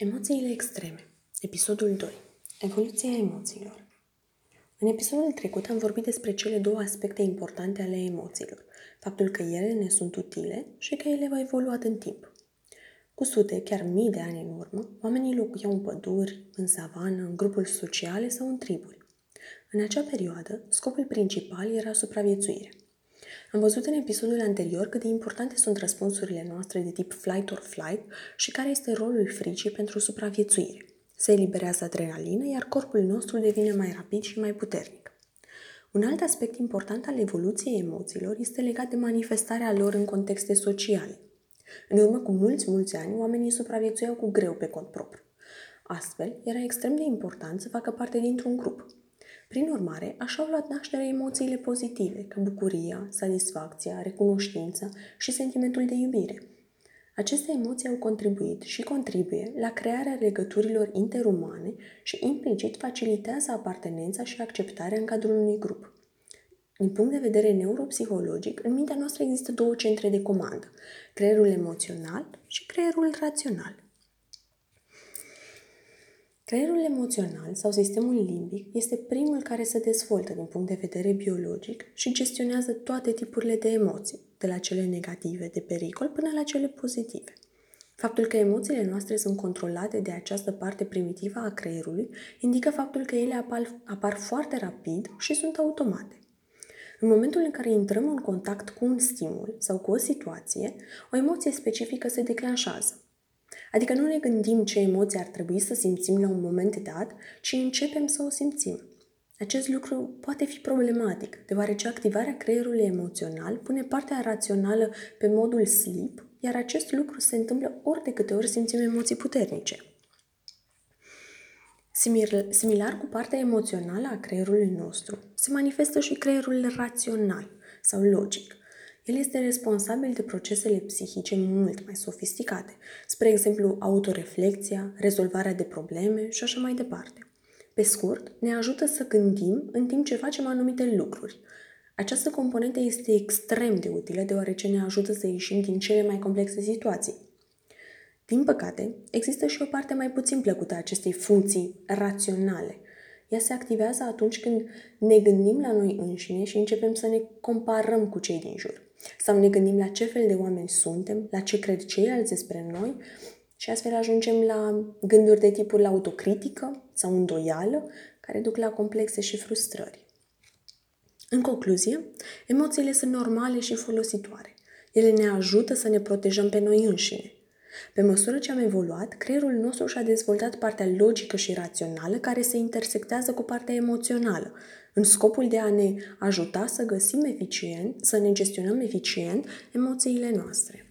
Emoțiile extreme. Episodul 2. Evoluția emoțiilor. În episodul trecut am vorbit despre cele două aspecte importante ale emoțiilor. Faptul că ele ne sunt utile și că ele au evoluat în timp. Cu sute, chiar mii de ani în urmă, oamenii locuiau în păduri, în savană, în grupuri sociale sau în triburi. În acea perioadă, scopul principal era supraviețuirea. Am văzut în episodul anterior cât de importante sunt răspunsurile noastre de tip flight or flight și care este rolul fricii pentru supraviețuire. Se eliberează adrenalină, iar corpul nostru devine mai rapid și mai puternic. Un alt aspect important al evoluției emoțiilor este legat de manifestarea lor în contexte sociale. În urmă cu mulți, mulți ani, oamenii supraviețuiau cu greu pe cont propriu. Astfel, era extrem de important să facă parte dintr-un grup, prin urmare, așa au luat naștere emoțiile pozitive, ca bucuria, satisfacția, recunoștința și sentimentul de iubire. Aceste emoții au contribuit și contribuie la crearea legăturilor interumane și implicit facilitează apartenența și acceptarea în cadrul unui grup. Din punct de vedere neuropsihologic, în mintea noastră există două centre de comandă, creierul emoțional și creierul rațional. Creierul emoțional sau sistemul limbic este primul care se dezvoltă din punct de vedere biologic și gestionează toate tipurile de emoții, de la cele negative, de pericol, până la cele pozitive. Faptul că emoțiile noastre sunt controlate de această parte primitivă a creierului indică faptul că ele apar, apar foarte rapid și sunt automate. În momentul în care intrăm în contact cu un stimul sau cu o situație, o emoție specifică se declanșează. Adică nu ne gândim ce emoție ar trebui să simțim la un moment dat, ci începem să o simțim. Acest lucru poate fi problematic, deoarece activarea creierului emoțional pune partea rațională pe modul sleep, iar acest lucru se întâmplă ori de câte ori simțim emoții puternice. Similar cu partea emoțională a creierului nostru, se manifestă și creierul rațional sau logic. El este responsabil de procesele psihice mult mai sofisticate, spre exemplu autoreflexia, rezolvarea de probleme și așa mai departe. Pe scurt, ne ajută să gândim în timp ce facem anumite lucruri. Această componentă este extrem de utilă deoarece ne ajută să ieșim din cele mai complexe situații. Din păcate, există și o parte mai puțin plăcută a acestei funcții raționale – ea se activează atunci când ne gândim la noi înșine și începem să ne comparăm cu cei din jur. Sau ne gândim la ce fel de oameni suntem, la ce cred ceilalți despre noi și astfel ajungem la gânduri de tipul autocritică sau îndoială, care duc la complexe și frustrări. În concluzie, emoțiile sunt normale și folositoare. Ele ne ajută să ne protejăm pe noi înșine. Pe măsură ce am evoluat, creierul nostru și-a dezvoltat partea logică și rațională care se intersectează cu partea emoțională, în scopul de a ne ajuta să găsim eficient, să ne gestionăm eficient emoțiile noastre.